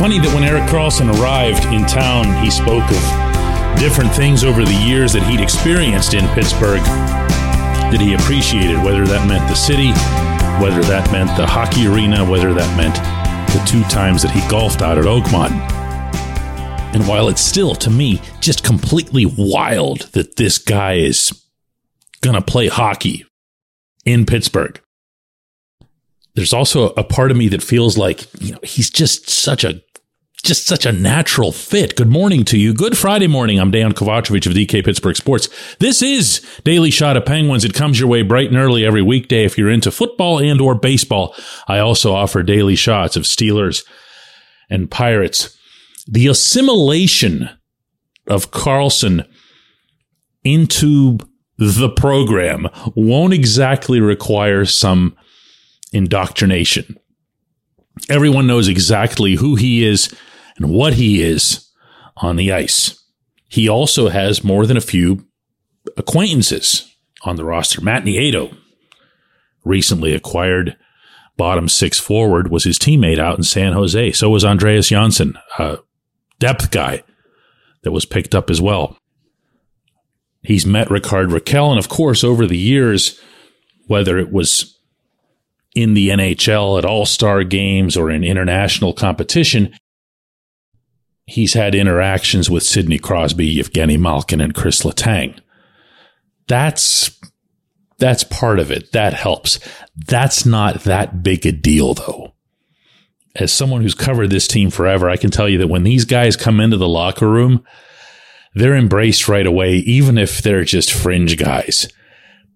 funny that when Erik Karlsson arrived in town, he spoke of different things over the years that he'd experienced in Pittsburgh that he appreciated, whether that meant the city, whether that meant the hockey arena, whether that meant the two times that he golfed out at Oakmont. And while it's still, to me, just completely wild that this guy is going to play hockey in Pittsburgh, there's also a part of me that feels like, you know, he's just such a just such a natural fit. Good morning to you. Good Friday morning. I'm Dejan Kovacevic of DK Pittsburgh Sports. This is Daily Shot of Penguins. It comes your way bright and early every weekday if you're into football and or baseball. I also offer daily shots of Steelers and Pirates. The assimilation of Karlsson into the program won't exactly require some indoctrination. Everyone knows exactly who he is and what he is on the ice. He also has more than a few acquaintances on the roster. Matt Nieto, recently acquired bottom six forward, was his teammate out in San Jose. So was Andreas Johnsson, a depth guy that was picked up as well. He's met Rickard Rakell. and of course, over the years, whether it was in the NHL at all star games or in international competition, he's had interactions with Sidney Crosby, Evgeny Malkin, and Kris Letang. That's that's part of it. That helps. That's not that big a deal though. As someone who's covered this team forever, I can tell you that when these guys come into the locker room, they're embraced right away, even if they're just fringe guys.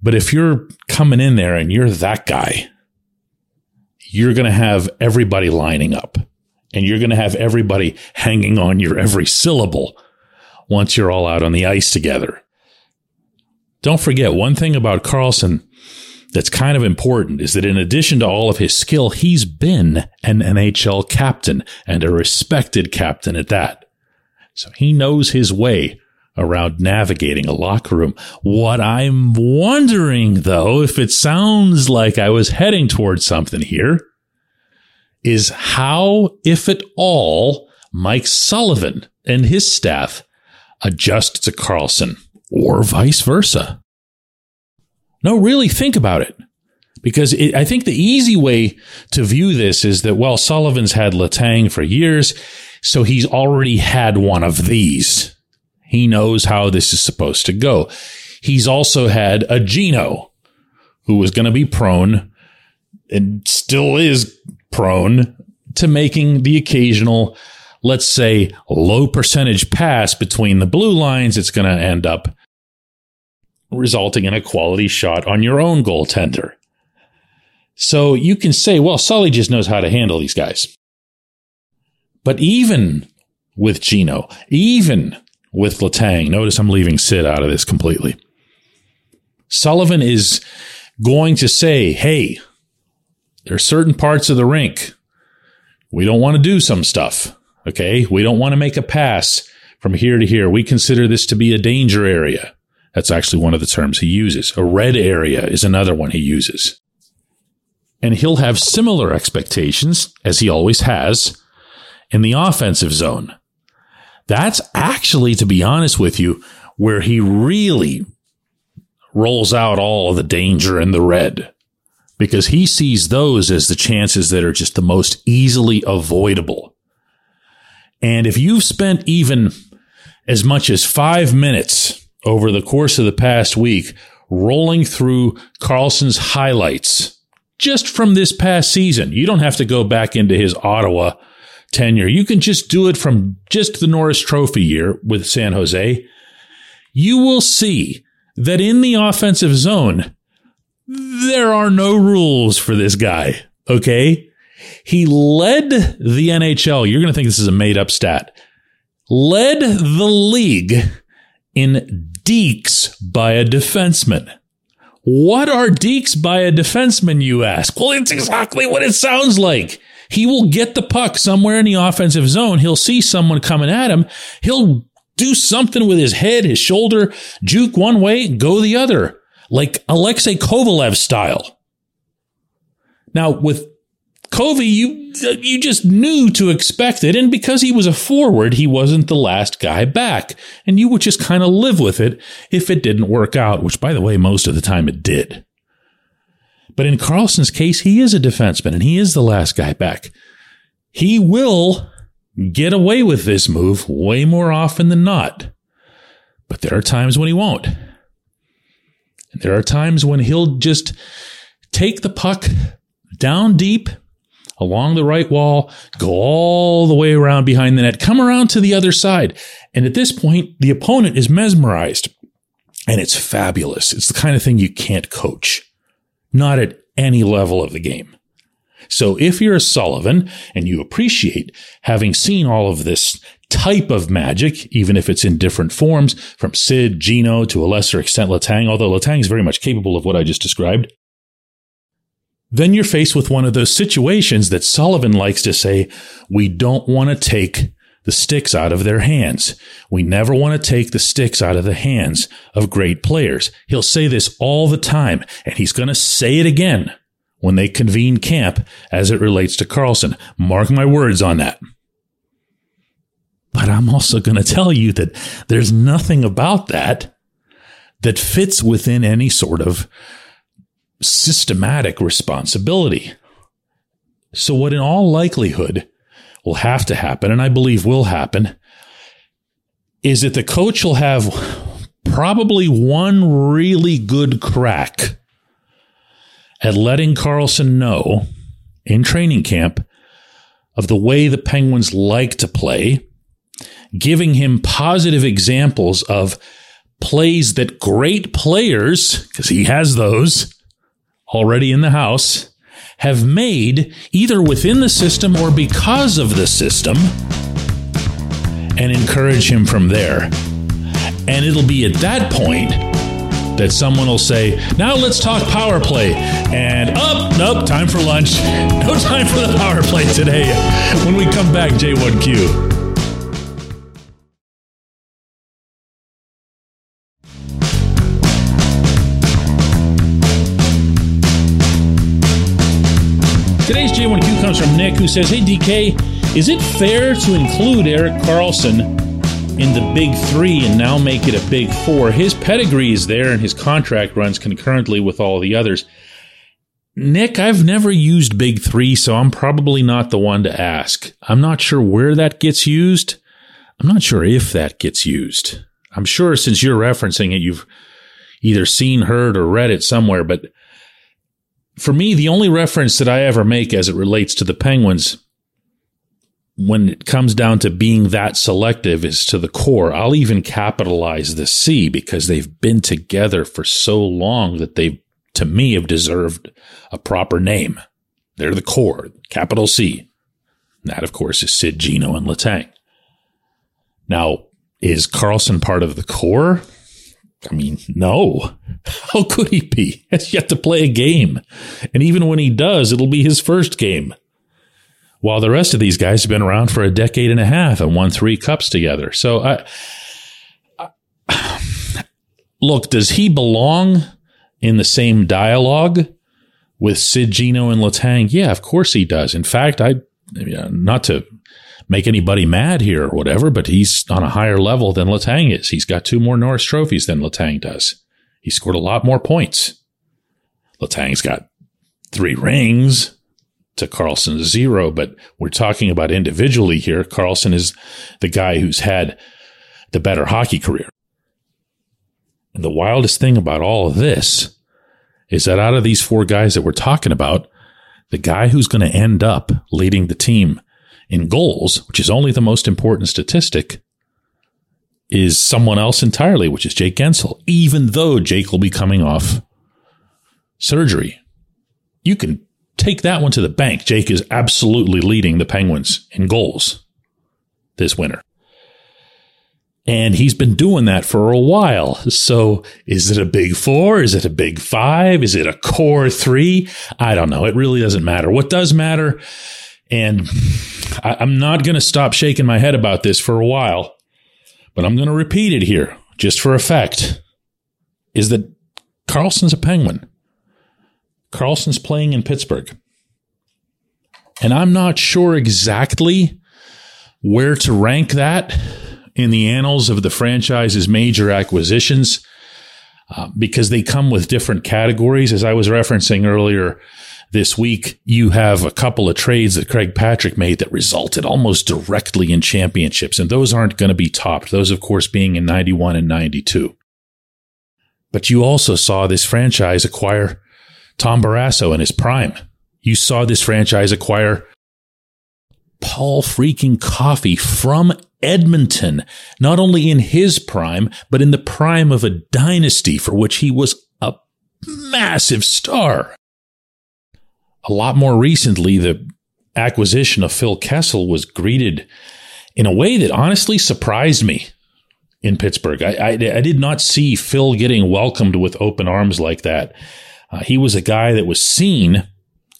But if you're coming in there and you're that guy, you're going to have everybody lining up and you're going to have everybody hanging on your every syllable once you're all out on the ice together. Don't forget one thing about Karlsson that's kind of important is that in addition to all of his skill, he's been an NHL captain and a respected captain at that. So he knows his way around navigating a locker room. What I'm wondering though, if it sounds like I was heading towards something here, is how, if at all, Mike Sullivan and his staff adjust to Karlsson or vice versa. No, really think about it. Because it, I think the easy way to view this is that, well, Sullivan's had Letang for years, so he's already had one of these. He knows how this is supposed to go. He's also had a Geno who was going to be prone and still is prone to making the occasional, let's say, low percentage pass between the blue lines. It's going to end up resulting in a quality shot on your own goaltender. So you can say, well, Sully just knows how to handle these guys. But even with Geno, even with Letang, notice I'm leaving Sid out of this completely. Sullivan is going to say, hey, there are certain parts of the rink we don't want to do some stuff. Okay. We don't want to make a pass from here to here. We consider this to be a danger area. That's actually one of the terms he uses. A red area is another one he uses. And he'll have similar expectations, as he always has, in the offensive zone. That's actually, to be honest with you, where he really rolls out all the danger in the red because he sees those as the chances that are just the most easily avoidable. And if you've spent even as much as five minutes over the course of the past week rolling through Karlsson's highlights just from this past season, you don't have to go back into his Ottawa tenure. You can just do it from just the Norris Trophy year with San Jose. You will see that in the offensive zone, there are no rules for this guy. Okay. He led the NHL. You're going to think this is a made up stat. Led the league in dekes by a defenseman. What are dekes by a defenseman, you ask? Well, it's exactly what it sounds like. He will get the puck somewhere in the offensive zone. He'll see someone coming at him. He'll do something with his head, his shoulder, juke one way, go the other like Alexei Kovalev style. Now, with Kovy, you you just knew to expect it, and because he was a forward, he wasn't the last guy back, and you would just kind of live with it if it didn't work out. Which, by the way, most of the time it did. But in Karlsson's case, he is a defenseman, and he is the last guy back. He will get away with this move way more often than not. But there are times when he won't. There are times when he'll just take the puck down deep along the right wall, go all the way around behind the net, come around to the other side. And at this point, the opponent is mesmerized. And it's fabulous. It's the kind of thing you can't coach. Not at any level of the game. So if you're a Sullivan and you appreciate having seen all of this type of magic, even if it's in different forms, from Sid, Geno, to a lesser extent Letang, although Letang is very much capable of what I just described, then you're faced with one of those situations that Sullivan likes to say, we don't want to take the sticks out of their hands. We never want to take the sticks out of the hands of great players. He'll say this all the time, and he's going to say it again when they convene camp as it relates to Karlsson. Mark my words on that. But I'm also going to tell you that there's nothing about that that fits within any sort of systematic responsibility. So, what in all likelihood will have to happen, and I believe will happen, is that the coach will have probably one really good crack at letting Karlsson know in training camp of the way the Penguins like to play, giving him positive examples of plays that great players, because he has those, already in the house have made either within the system or because of the system and encourage him from there. And it'll be at that point that someone will say, Now let's talk power play. And up, oh, nope, time for lunch. No time for the power play today. When we come back, J1Q. Today's J1Q comes from Nick, who says, Hey, DK, is it fair to include Erik Karlsson in the big three and now make it a big four? His pedigree is there and his contract runs concurrently with all the others. Nick, I've never used big three, so I'm probably not the one to ask. I'm not sure where that gets used. I'm not sure if that gets used. I'm sure since you're referencing it, you've either seen, heard, or read it somewhere, but for me, the only reference that I ever make as it relates to the Penguins when it comes down to being that selective is to the core. I'll even capitalize the C because they've been together for so long that they, to me, have deserved a proper name. They're the core, capital C. that, of course, is Sid, Geno, and Letang. Now, is Karlsson part of the core? I mean, no. How could he be? Has yet to play a game. And even when he does, it'll be his first game. While the rest of these guys have been around for a decade and a half and won three cups together. So I, I look, does he belong in the same dialogue with Sid Geno and Letang? Yeah, of course he does. In fact, I not to make anybody mad here or whatever, but he's on a higher level than Letang is. He's got two more Norris trophies than Letang does. He scored a lot more points. Letang's got three rings to Karlsson's zero, but we're talking about individually here. Karlsson is the guy who's had the better hockey career. And the wildest thing about all of this is that out of these four guys that we're talking about, the guy who's going to end up leading the team in goals, which is only the most important statistic, is someone else entirely, which is Jake Guentzel, even though Jake will be coming off surgery. You can take that one to the bank. Jake is absolutely leading the Penguins in goals this winter. And he's been doing that for a while. So is it a big four? Is it a big five? Is it a core three? I don't know. It really doesn't matter. What does matter and I, am not going to stop shaking my head about this for a while, but I'm going to repeat it here just for effect is that Karlsson's a penguin. Karlsson's playing in Pittsburgh. And I'm not sure exactly where to rank that in the annals of the franchise's major acquisitions uh, because they come with different categories. As I was referencing earlier this week, you have a couple of trades that Craig Patrick made that resulted almost directly in championships, and those aren't going to be topped. Those, of course, being in 91 and 92. But you also saw this franchise acquire Tom Barrasso in his prime. You saw this franchise acquire Paul freaking Coffey from Edmonton, not only in his prime, but in the prime of a dynasty for which he was a massive star. A lot more recently, the acquisition of Phil Kessel was greeted in a way that honestly surprised me in Pittsburgh. I, I, I did not see Phil getting welcomed with open arms like that. Uh, he was a guy that was seen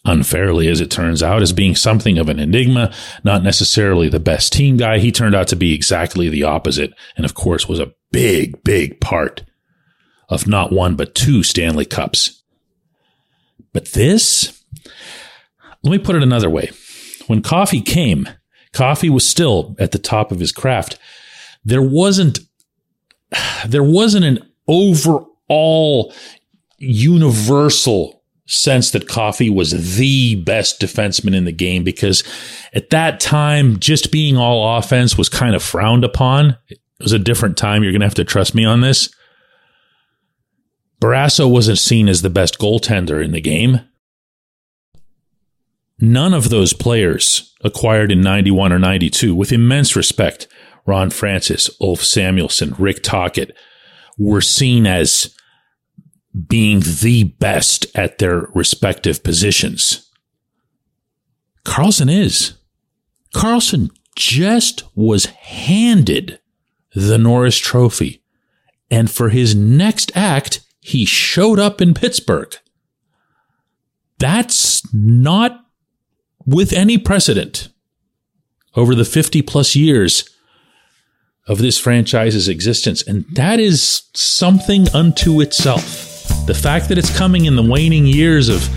unfairly as it turns out, as being something of an enigma, not necessarily the best team guy. He turned out to be exactly the opposite. And of course was a big, big part of not one, but two Stanley Cups. But this, let me put it another way. When Coffey came, Coffey was still at the top of his craft. There wasn't, there wasn't an overall universal sense that Coffey was the best defenseman in the game because at that time, just being all offense was kind of frowned upon. It was a different time. You're going to have to trust me on this. Barrasso wasn't seen as the best goaltender in the game. None of those players acquired in 91 or 92, with immense respect, Ron Francis, Ulf Samuelsson, Rick Tocchet, were seen as being the best at their respective positions. Karlsson is. Karlsson just was handed the Norris Trophy. And for his next act, he showed up in Pittsburgh. That's not with any precedent over the 50 plus years of this franchise's existence. And that is something unto itself. The fact that it's coming in the waning years of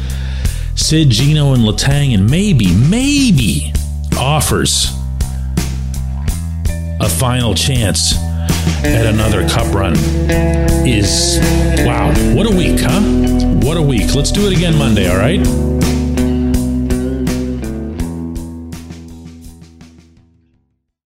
Sid, Geno, and Letang, and maybe, maybe offers a final chance at another cup run is wow. What a week, huh? What a week. Let's do it again Monday, all right?